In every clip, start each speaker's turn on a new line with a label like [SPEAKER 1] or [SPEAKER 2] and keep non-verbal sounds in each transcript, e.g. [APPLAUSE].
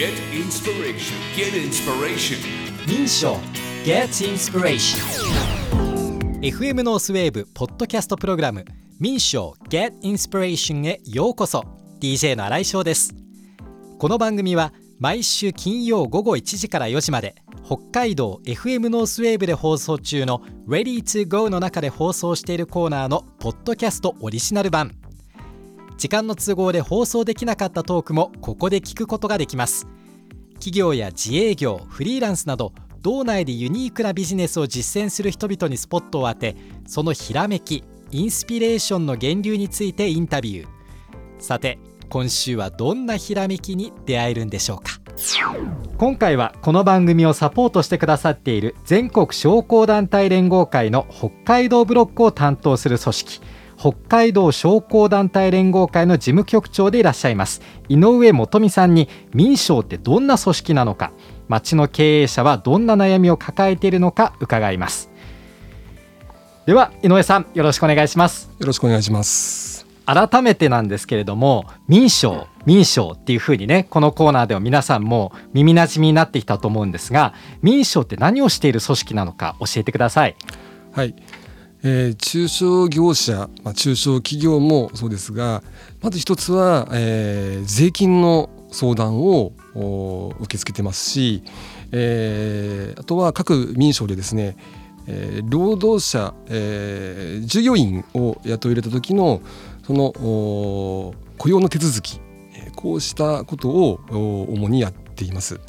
[SPEAKER 1] Get inspiration. Get inspiration.
[SPEAKER 2] 民商 Get Inspiration. FM ノースウェーブポッドキャストプログラム。民賞 Get Inspiration へようこそ。DJ の新井翔です。この番組は毎週金曜午後1時から4時まで北海道 FM ノースウェーブで放送中の Ready to Go の中で放送しているコーナーのポッドキャストオリジナル版時間の都合で放送できなかったトークもここで聞くことができます。企業や自営業フリーランスなど道内でユニークなビジネスを実践する人々にスポットを当てそのひらめきインスピレーションの源流についてインタビュー。さて今週はどんなひらめきに出会えるんでしょうか。今回はこの番組をサポートしてくださっている全国商工団体連合会の北海道ブロックを担当する組織北海道商工団体連合会の事務局長でいらっしゃいます。井上元美さんに民商ってどんな組織なのか。町の経営者はどんな悩みを抱えているのか伺います。では井上さんよろしくお願いします。
[SPEAKER 3] よろしくお願いします。
[SPEAKER 2] 改めてなんですけれども民商民商っていうふうにねこのコーナーでは皆さんも耳なじみになってきたと思うんですが民商って何をしている組織なのか教えてください。
[SPEAKER 3] はいえー、中小業者、まあ、中小企業もそうですがまず一つは、えー、税金の相談を受け付けてますし、えー、あとは各民省でですね、えー、労働者、えー、従業員を雇い入れた時のその雇用の手続きこうしたことを主にやっています。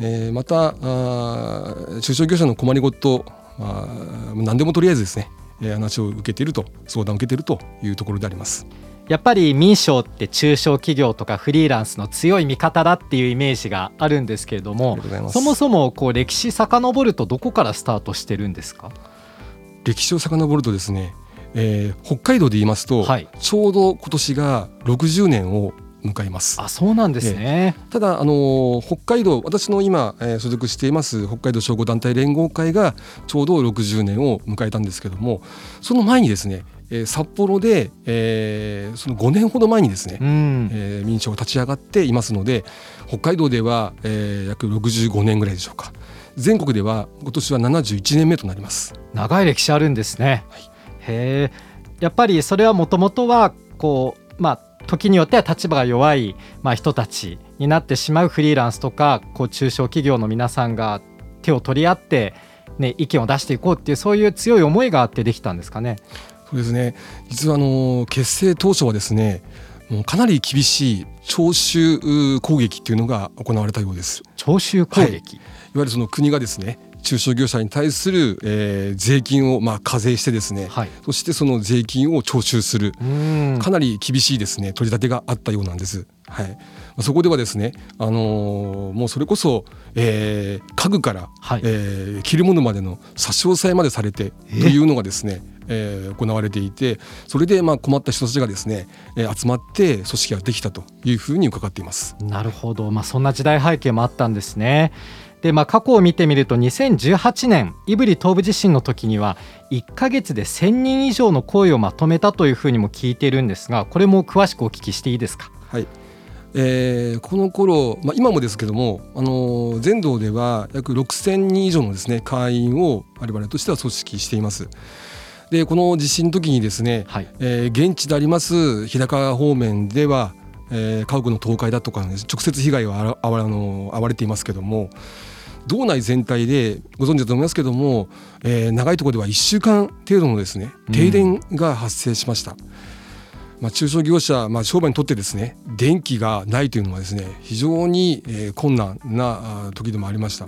[SPEAKER 3] えー、また中小業者の困りごとあ何でもとりあえずですね話を受けていると相談を受けているというところであります。
[SPEAKER 2] やっぱり民商って中小企業とかフリーランスの強い味方だっていうイメージがあるんですけれどもそもそもこう歴史遡るとどこからスタートしてるんですか？
[SPEAKER 3] 歴史を遡るとですね、えー、北海道で言いますと、はい、ちょうど今年が60年を迎えます。
[SPEAKER 2] あそうなんですね、
[SPEAKER 3] えー、ただあの北海道私の今、えー、所属しています北海道商工団体連合会がちょうど60年を迎えたんですけどもその前にですねえー、札幌で、えー、その5年ほど前にですね、うん、えー、民主が立ち上がっていますので北海道では、えー、約65年ぐらいでしょうか。全国では今年は71年目となります。
[SPEAKER 2] 長い歴史あるんですね、はい、へえやっぱりそれはもともとはこうまあ時によっては立場が弱い、まあ、人たちになってしまうフリーランスとかこう中小企業の皆さんが手を取り合って、ね、意見を出していこうっていうそういう強い思いがあってできたんですかね。
[SPEAKER 3] そうですね実はあの結成当初はですねもうかなり厳しい徴収攻撃っていうのが行われたようです。
[SPEAKER 2] 徴収攻撃、はい、いわ
[SPEAKER 3] ゆるその国がですね中小業者に対する、えー、税金をまあ課税してですね、はい、そしてその税金を徴収する。かなり厳しいですね取り立てがあったようなんです。はい、そこではですね、あのー、もうそれこそ、えー、家具から、はい、えー、着るものまでの差し押さえまでされてというのがですね、えー、行われていてそれでまあ困った人たちがですね、えー、集まって組織ができたというふうに伺っています。
[SPEAKER 2] なるほど、まあ、そんな時代背景もあったんですね。でまあ、過去を見てみると2018年胆振東部地震の時には1か月で1000人以上の声をまとめたというふうにも聞いているんですがこれも詳しくお聞きしていいですか？
[SPEAKER 3] はいえー、この頃、まあ、今もですけども、あのー、全道では約6000人以上のですね会員を我々としては組織しています。でこの地震の時にですね、はい、えー、現地であります日高方面では、えー、家屋の倒壊だとか、ね、直接被害はあわあの遭われていますけども道内全体でご存知だと思いますけども、えー、長いところでは1週間程度のですね停電が発生しました。うんまあ、中小業者、まあ、商売にとってですね電気がないというのはですね非常に、えー、困難な時でもありました。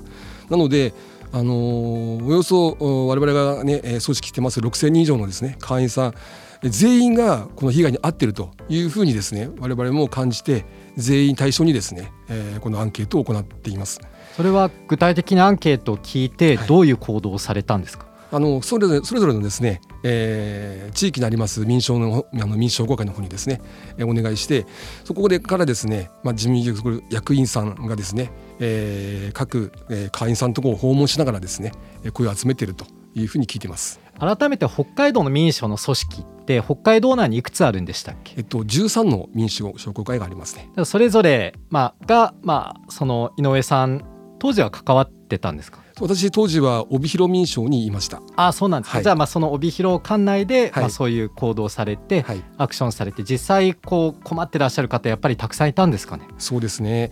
[SPEAKER 3] なのであのー、およそ我々がね組織してます。6,000人以上のですね会員さん。全員がこの被害に遭っているというふうにですね我々も感じて全員対象にですね、えー、このアンケートを行っています。
[SPEAKER 2] それは具体的なアンケートを聞いてどういう行動をされたんですか、はい
[SPEAKER 3] あのそれぞれそれぞれのですね、えー、地域にあります民商のあの民商工会の方にですね、えー、お願いしてそこでからですね、まあ、事務局役員さんがですね、えー、各、えー、会員さんのところを訪問しながらですね声を集めているというふうに聞いてます。
[SPEAKER 2] 改めて北海道の民商の組織って北海道内にいくつあるんでしたっけ？
[SPEAKER 3] えっと、13の民主商工会がありますね。
[SPEAKER 2] それぞれ、まあ、が、まあ、その井上さん当時は関わってたんですか？
[SPEAKER 3] 私当時は帯広民商にいました。
[SPEAKER 2] あそうなんです。か、
[SPEAKER 3] はい。
[SPEAKER 2] じゃあまあその帯広管内で、
[SPEAKER 3] はい。
[SPEAKER 2] まあ、そういう行動をされて、
[SPEAKER 3] はい、
[SPEAKER 2] アクションされて実際こう困ってらっしゃる方やっぱりたくさんいたんですかね？
[SPEAKER 3] そうですね。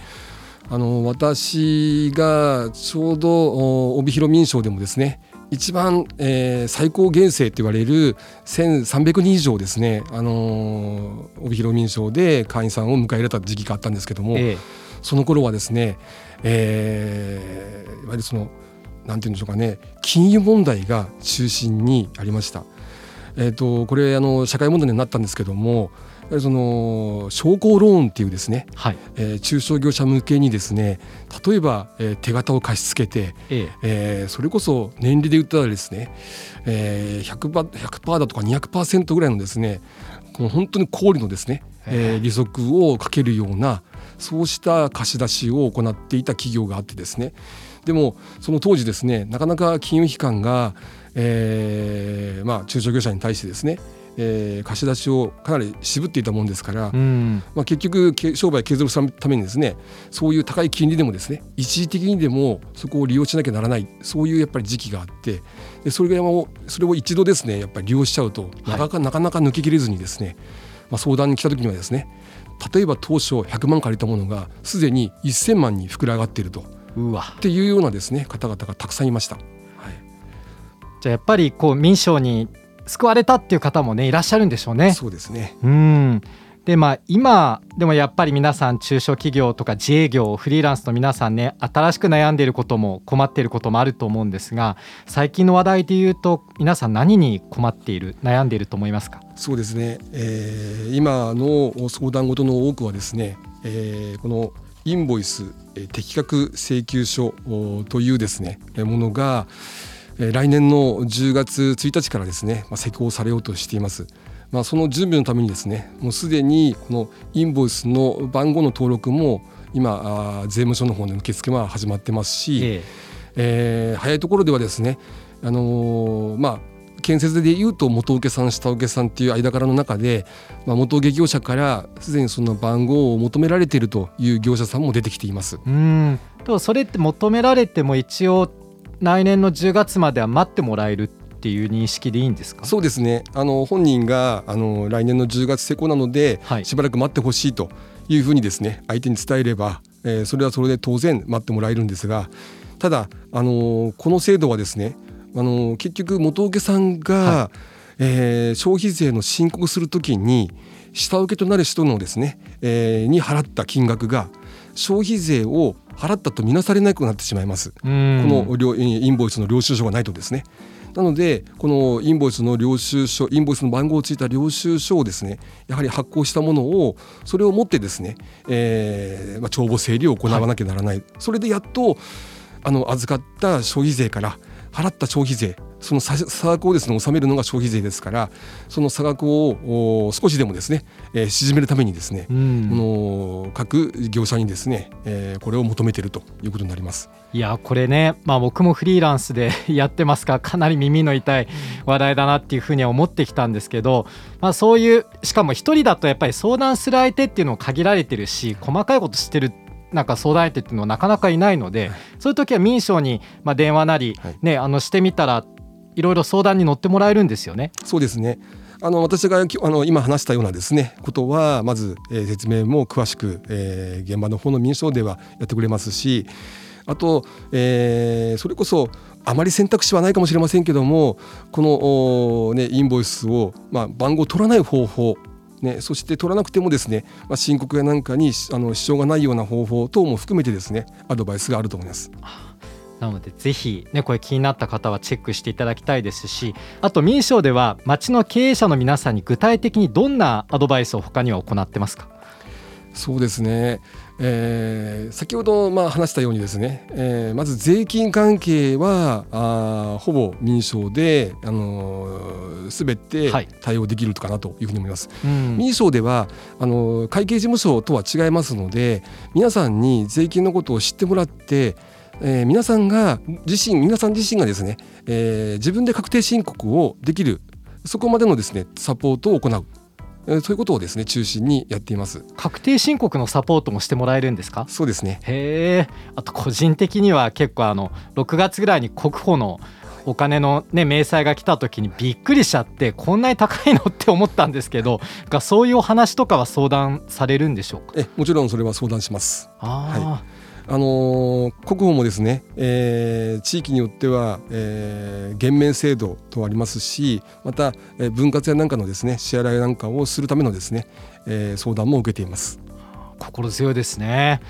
[SPEAKER 3] あの私がちょうどお帯広民商でもですね一番、えー最高厳正と言われる1300人以上ですね、あのー帯広民商で会員さんを迎え入れた時期があったんですけども、
[SPEAKER 2] ええ。
[SPEAKER 3] その頃はですね、えーいわゆるそのなんていうんでしょうかね金融問題が中心にありました。えー、とこれあの社会問題になったんですけどもその商工ローンっていうですね
[SPEAKER 2] はい。
[SPEAKER 3] えー中小業者向けにですね例えば、えー手形を貸し付けて、
[SPEAKER 2] ええ。
[SPEAKER 3] えーそれこそ年利で言ったらですね、えー、100%, 100%だとか200%ぐらいのですねこの本当に高利のですね、えー利息をかけるようなそうした貸し出しを行っていた企業があってですねでもその当時ですねなかなか金融機関が、えーまあ、中小業者に対してですね、えー貸し出しをかなり渋っていたもんですから、
[SPEAKER 2] うん。
[SPEAKER 3] まあ、結局け商売継続するためにですねそういう高い金利でもですね一時的にでもそこを利用しなきゃならないそういうやっぱり時期があってでそれがもうそれを一度ですねやっぱり利用しちゃうとなかなか,、なかなか抜けきれずにですね、まあ、相談に来た時にはですね例えば当初100万借りたものがすでに1000万に膨れ上がっていると
[SPEAKER 2] うわ。
[SPEAKER 3] っていうようなですね方々がたくさんいました。はい。
[SPEAKER 2] じゃあやっぱりこう民商に救われたっていう方もねいらっしゃるんでしょうね。
[SPEAKER 3] そうですね。
[SPEAKER 2] うん。でまあ今でもやっぱり皆さん中小企業とか自営業フリーランスの皆さんね新しく悩んでいることも困っていることもあると思うんですが最近の話題で言うと皆さん何に困っている悩んでいると思いますか？
[SPEAKER 3] そうですね、えー今の相談事の多くはですね、えーこのインボイスえー適格請求書おというですねえーものが、えー来年の10月1日からですね、まあ、施行されようとしています。まあ、その準備のためにですねもうすでにこのインボイスの番号の登録も今税務署の方で受付は始まってますし、
[SPEAKER 2] え
[SPEAKER 3] えー早いところではですね、あのーまあ建設でいうと元請けさん下請けさんっていう間柄の中で、まあ、元請け業者からすでにその番号を求められているという業者さんも出てきています。
[SPEAKER 2] うん。でもそれって求められても一応来年の10月までは待ってもらえるっていう認識でいいんですか？
[SPEAKER 3] そうですね。あの本人があの来年の10月施行なので、
[SPEAKER 2] はい。
[SPEAKER 3] しばらく待ってほしいというふうにですね相手に伝えれば、えーそれはそれで当然待ってもらえるんですがただあのこの制度はですねあの結局元請けさんが、
[SPEAKER 2] は
[SPEAKER 3] えー消費税の申告するときに下請けとなる人のですね、えーに払った金額が消費税を払ったとみなされなくなってしまいます。
[SPEAKER 2] うん
[SPEAKER 3] この領インボイスの領収書がないとですね。なのでこのインボイスの領収書インボイスの番号をついた領収書をですねやはり発行したものをそれを持ってですね、えーまあ、帳簿整理を行わなきゃならない、それでやっとあの預かった消費税から払った消費税その差差額をですね納めるのが消費税ですからその差額をお少しでもですね、えー縮めるためにですね、
[SPEAKER 2] うん
[SPEAKER 3] この各業者にですね、えーこれを求めているということになります。
[SPEAKER 2] いやこれね、まあ、僕もフリーランスで [LAUGHS] やってますからかなり耳の痛い話題だなっていうふうには思ってきたんですけど、まあ、そういうしかも一人だとやっぱり相談する相手っていうのも限られてるし細かいこと知ってるなんか相談相手っていうのはなかなかいないので、そういう時は民商にまあ電話なり、
[SPEAKER 3] はい
[SPEAKER 2] ね、あのしてみたらいろいろ相談に乗ってもらえるんですよね。
[SPEAKER 3] そうですね。あの私がきあの今話したようなですねことはまず、えー説明も詳しく、えー現場の方の民商ではやってくれますしあと、えーそれこそあまり選択肢はないかもしれませんけどもこの、ね、インボイスを、まあ、番号を取らない方法ね、そして取らなくてもですね、まあ、申告やなんかにあの支障がないような方法等も含めてですねアドバイスがあると思います。
[SPEAKER 2] なのでぜひねこれ気になった方はチェックしていただきたいですしあと民商では町の経営者の皆さんに具体的にどんなアドバイスを他には行ってますか？
[SPEAKER 3] そうですね、えー先ほどまあ話したようにですね、えーまず税金関係はあーほぼ民商で、あのー、全て
[SPEAKER 2] はい。
[SPEAKER 3] 対応できるかなというふうに思います。
[SPEAKER 2] うん。
[SPEAKER 3] 民商ではあのー会計事務所とは違いますので皆さんに税金のことを知ってもらってえー皆さんが自身皆さん自身がですね、えー自分で確定申告をできるそこまでのですねサポートを行う、えーそういうことをですね中心にやっています。
[SPEAKER 2] 確定申告のサポートもしてもらえるんですか？
[SPEAKER 3] そうですね。
[SPEAKER 2] へえあと個人的には結構あの6月ぐらいに国保のお金のね明細が来た時にびっくりしちゃってこんなに高いのって思ったんですけどがそういうお話とかは相談されるんでしょうか？
[SPEAKER 3] えもちろんそれは相談します。
[SPEAKER 2] あ
[SPEAKER 3] あのー国保もですね、えー地域によっては、えー減免制度とありますしまた、えー分割やなんかのですね支払いなんかをするためのですね、えー相談も受けています。
[SPEAKER 2] 心強いですね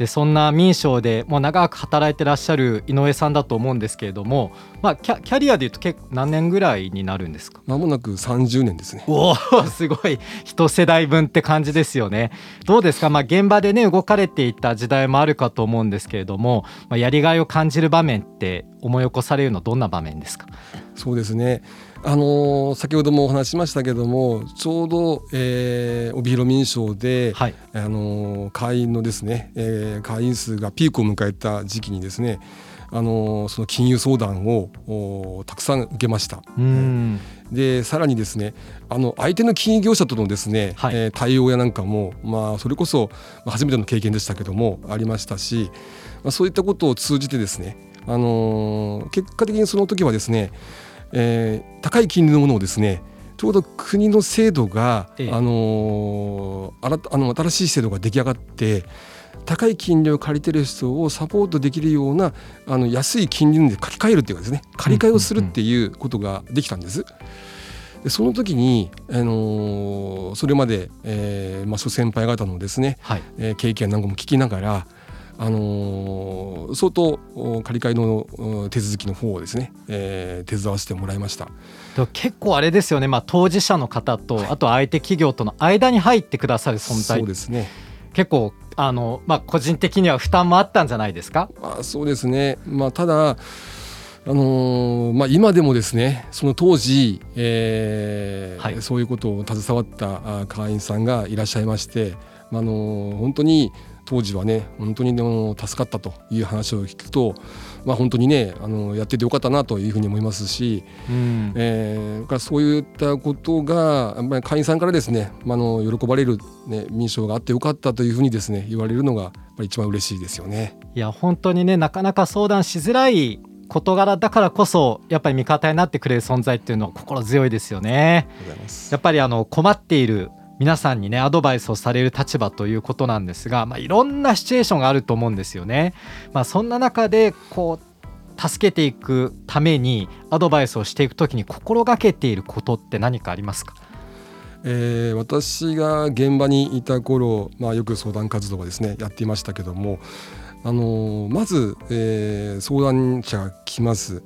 [SPEAKER 2] でそんな民商でもう長く働いてらっしゃる井上さんだと思うんですけれども、まあ、キャキャリアでいうと結構何年ぐらいになるんですか？
[SPEAKER 3] まもなく30年ですね。
[SPEAKER 2] おお [LAUGHS] すごい一世代分って感じですよね。どうですか、まあ、現場でね動かれていた時代もあるかと思うんですけれども、まあ、やりがいを感じる場面って思い起こされるのどんな場面ですか？
[SPEAKER 3] そうですね。あのー先ほどもお話ししましたけどもちょうど、えー帯広民商で、
[SPEAKER 2] はい
[SPEAKER 3] あのー会員のですね、えー会員数がピークを迎えた時期にですね、あのーその金融相談をおたくさん受けました。
[SPEAKER 2] うん。
[SPEAKER 3] でさらにですねあの相手の金融業者とのですね、
[SPEAKER 2] はい。
[SPEAKER 3] えー対応やなんかも、まあ、それこそまあ初めての経験でしたけどもありましたし、まあ、そういったことを通じてですね、あのー結果的にその時はですね、えー高い金利のものをですねちょうど国の制度が、
[SPEAKER 2] ええ。
[SPEAKER 3] あのーあらあの新しい制度が出来上がって高い金利を借りてる人をサポートできるようなあの安い金利で書き換えるっていうかですね借り換えをするっていうことができたんです。でその時に、あのーそれまで、えーまあ、諸先輩方のですね、
[SPEAKER 2] はい
[SPEAKER 3] えー経験なんかも聞きながら、あのー相当お借り換えのお手続きの方をですね、えー手伝わせてもらいました。
[SPEAKER 2] 結構あれですよね、まあ、当事者の方とあと相手企業との間に入ってくださる存在
[SPEAKER 3] そうですね。
[SPEAKER 2] 結構あの、まあ、個人的には負担もあったんじゃないですか？
[SPEAKER 3] まあ、そうですね。まあ、ただ、あのーまあ、今でもですねその当時、えー
[SPEAKER 2] はい
[SPEAKER 3] そういうことを携わったあ会員さんがいらっしゃいまして、まああのー本当に当時はね本当にでも助かったという話を聞くと、まあ、本当にねあのやっててよかったなというふうに思いますし、
[SPEAKER 2] うん
[SPEAKER 3] えーそういったことがやっぱり会員さんからですね、まあ、あの喜ばれる、ね、民賞があってよかったというふうにですね言われるのがやっぱり一番嬉しいですよね。
[SPEAKER 2] いや本当にねなかなか相談しづらい事柄だからこそやっぱり味方になってくれる存在っていうのは心強いですよね。やっぱりあの困っている皆さんにねアドバイスをされる立場ということなんですが、まあ、いろんなシチュエーションがあると思うんですよね。まあ、そんな中でこう助けていくためにアドバイスをしていくときに心がけていることって何かありますか？
[SPEAKER 3] えー私が現場にいた頃、まあ、よく相談活動をですねやっていましたけども、あのーまず、えー相談者が来ます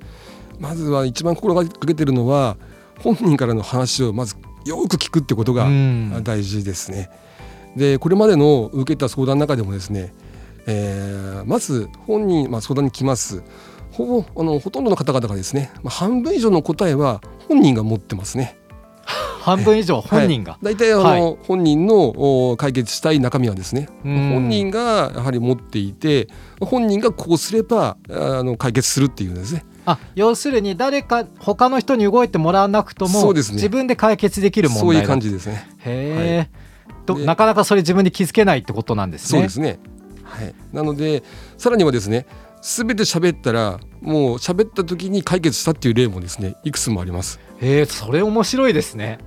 [SPEAKER 3] まずは一番心がけてるのは本人からの話をまずよく聞くってことが
[SPEAKER 2] うん
[SPEAKER 3] 大事ですね。でこれまでの受けた相談の中でもですね、えーまず本人、まあ、相談に来ますほぼあのほとんどの方々がですね、まあ、半分以上の答えは本人が持ってますね。
[SPEAKER 2] 半分以上本人が、
[SPEAKER 3] はい、大体あの、
[SPEAKER 2] はい
[SPEAKER 3] 本人のお解決したい中身はですね
[SPEAKER 2] うん
[SPEAKER 3] 本人がやはり持っていて本人がこうすればあの解決するっていうですね
[SPEAKER 2] あ要するに誰か他の人に動いてもらわなくとも、
[SPEAKER 3] ね
[SPEAKER 2] 自分で解決できる問題
[SPEAKER 3] そういう感
[SPEAKER 2] じ
[SPEAKER 3] じですね。
[SPEAKER 2] へえ、と
[SPEAKER 3] で
[SPEAKER 2] なかなかそれ自分で気づけないってことなんですね。
[SPEAKER 3] そうですね。はい。なのでさらにはですね全て喋ったらもう喋った時に解決したっていう例もですねいくつもあります。
[SPEAKER 2] へえそれ面白いですね。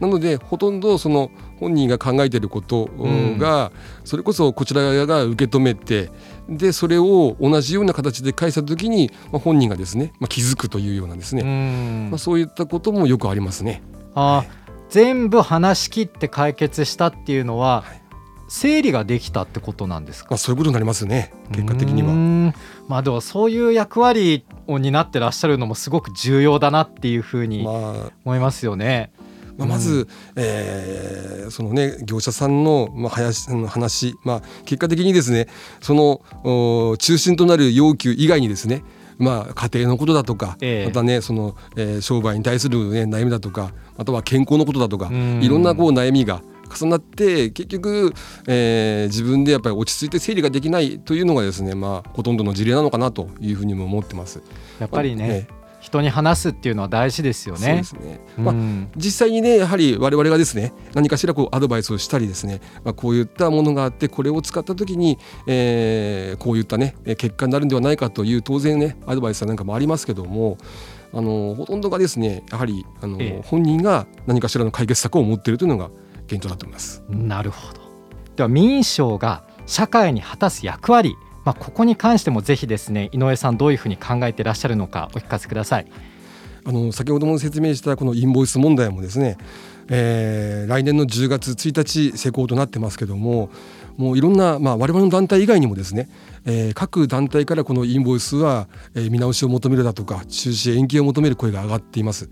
[SPEAKER 3] なのでほとんどその本人が考えていること
[SPEAKER 2] うん。
[SPEAKER 3] が、それこそこちら側が受け止めてでそれを同じような形で返した時に、まあ、本人がですね、まあ、気づくというようなです
[SPEAKER 2] う
[SPEAKER 3] ね、
[SPEAKER 2] ん。
[SPEAKER 3] まあ、そういったこともよくありますね。
[SPEAKER 2] あ全部話し切って解決したっていうのは、
[SPEAKER 3] はい。
[SPEAKER 2] 整理ができたってことなんですか？
[SPEAKER 3] まあ、そういうことになりますね結果的には。
[SPEAKER 2] まあでもそういう役割を担ってらっしゃるのもすごく重要だなっていうふうに
[SPEAKER 3] まあ
[SPEAKER 2] 思いますよね。
[SPEAKER 3] まあ、まず、えーそのね業者さんの、まあ、話の話、まあ、結果的にですねそのお中心となる要求以外にですねまあ、家庭のことだとか、
[SPEAKER 2] ええ。
[SPEAKER 3] またねその、えー商売に対する、ね、悩みだとかまたは健康のことだとか
[SPEAKER 2] うん。
[SPEAKER 3] いろんなこう悩みが重なって結局、えー、自分でやっぱり落ち着いて整理ができないというのがですね、まあ、ほとんどの事例なのかなというふうにも思ってます。
[SPEAKER 2] やっぱりね、まあ人に話すっていうのは大事ですよね。そう
[SPEAKER 3] ですね。まあ、実際にねやはり我々がですね何かしらこうアドバイスをしたりですね、まあ、こういったものがあってこれを使った時に、えー、こういったね結果になるんではないかという当然ねアドバイスなんかもありますけども。あのほとんどがですねやはりあの、ええ、本人が何かしらの解決策を持っているというのが現状だと思います。
[SPEAKER 2] なるほどでは民商が社会に果たす役割まあ、ここに関してもぜひですね井上さんどういうふうに考えていらっしゃるのかお聞かせください。
[SPEAKER 3] あの先ほども説明したこのインボイス問題もですね、えー、来年の10月1日施行となってますけどももういろんな、まあ、我々の団体以外にもですね、えー、各団体からこのインボイスは、えー、見直しを求めるだとか中止延期を求める声が上がっています。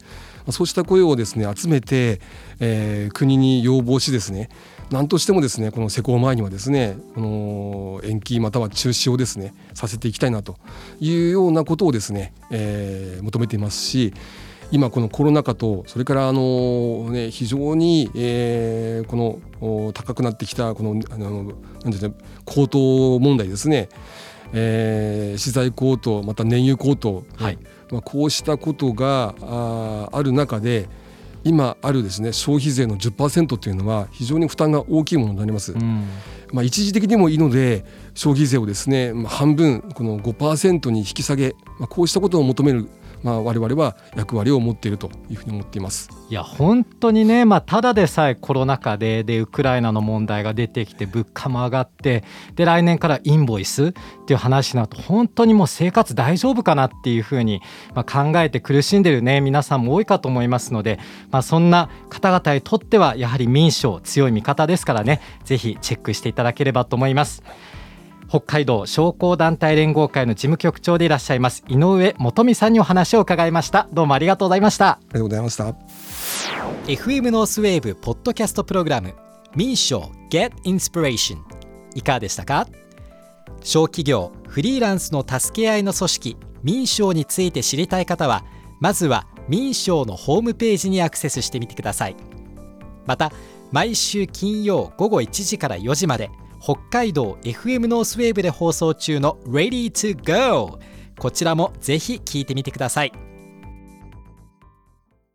[SPEAKER 3] そうした声をですね集めて、えー、国に要望しですね何としてもですねこの施行前にはですねこの延期または中止をですねさせていきたいなというようなことをですね、えー、求めていますし今このコロナ禍とそれからあの、ね、非常に、えー、この高くなってきたこのあのなんていう高騰問題ですね、えー、資材高騰また燃油高騰、はい、まあ、こうしたことがあある中で今あるですね消費税の10%というのは非常に負担が大きいものになります。うん、まあ、一時的にもいいので消費税をですね、まあ、半分この5%に引き下げ、まあ、こうしたことを求めるまあ、我々は役割を持っているというふうに思っています
[SPEAKER 2] いや本当にね、まあ、ただでさえコロナ禍ででウクライナの問題が出てきて物価も上がってで来年からインボイスっていう話になると本当にもう生活大丈夫かなっていうふうに、まあ、考えて苦しんでるね皆さんも多いかと思いますので、まあ、そんな方々にとってはやはり民主を強い味方ですからねぜひチェックしていただければと思います。北海道商工団体連合会の事務局長でいらっしゃいます井上元美さんにお話を伺いました。どうもありがとうございました。あ
[SPEAKER 3] りがとうございました。
[SPEAKER 2] FM ノースウェーブポッドキャストプログラム民賞 Get Inspiration いかがでしたか？小企業フリーランスの助け合いの組織民賞について知りたい方はまずは民賞のホームページにアクセスしてみてください。また毎週金曜午後1時から4時まで北海道 FM ノースウェーブで放送中の Ready to Go こちらもぜひ聴いてみてください。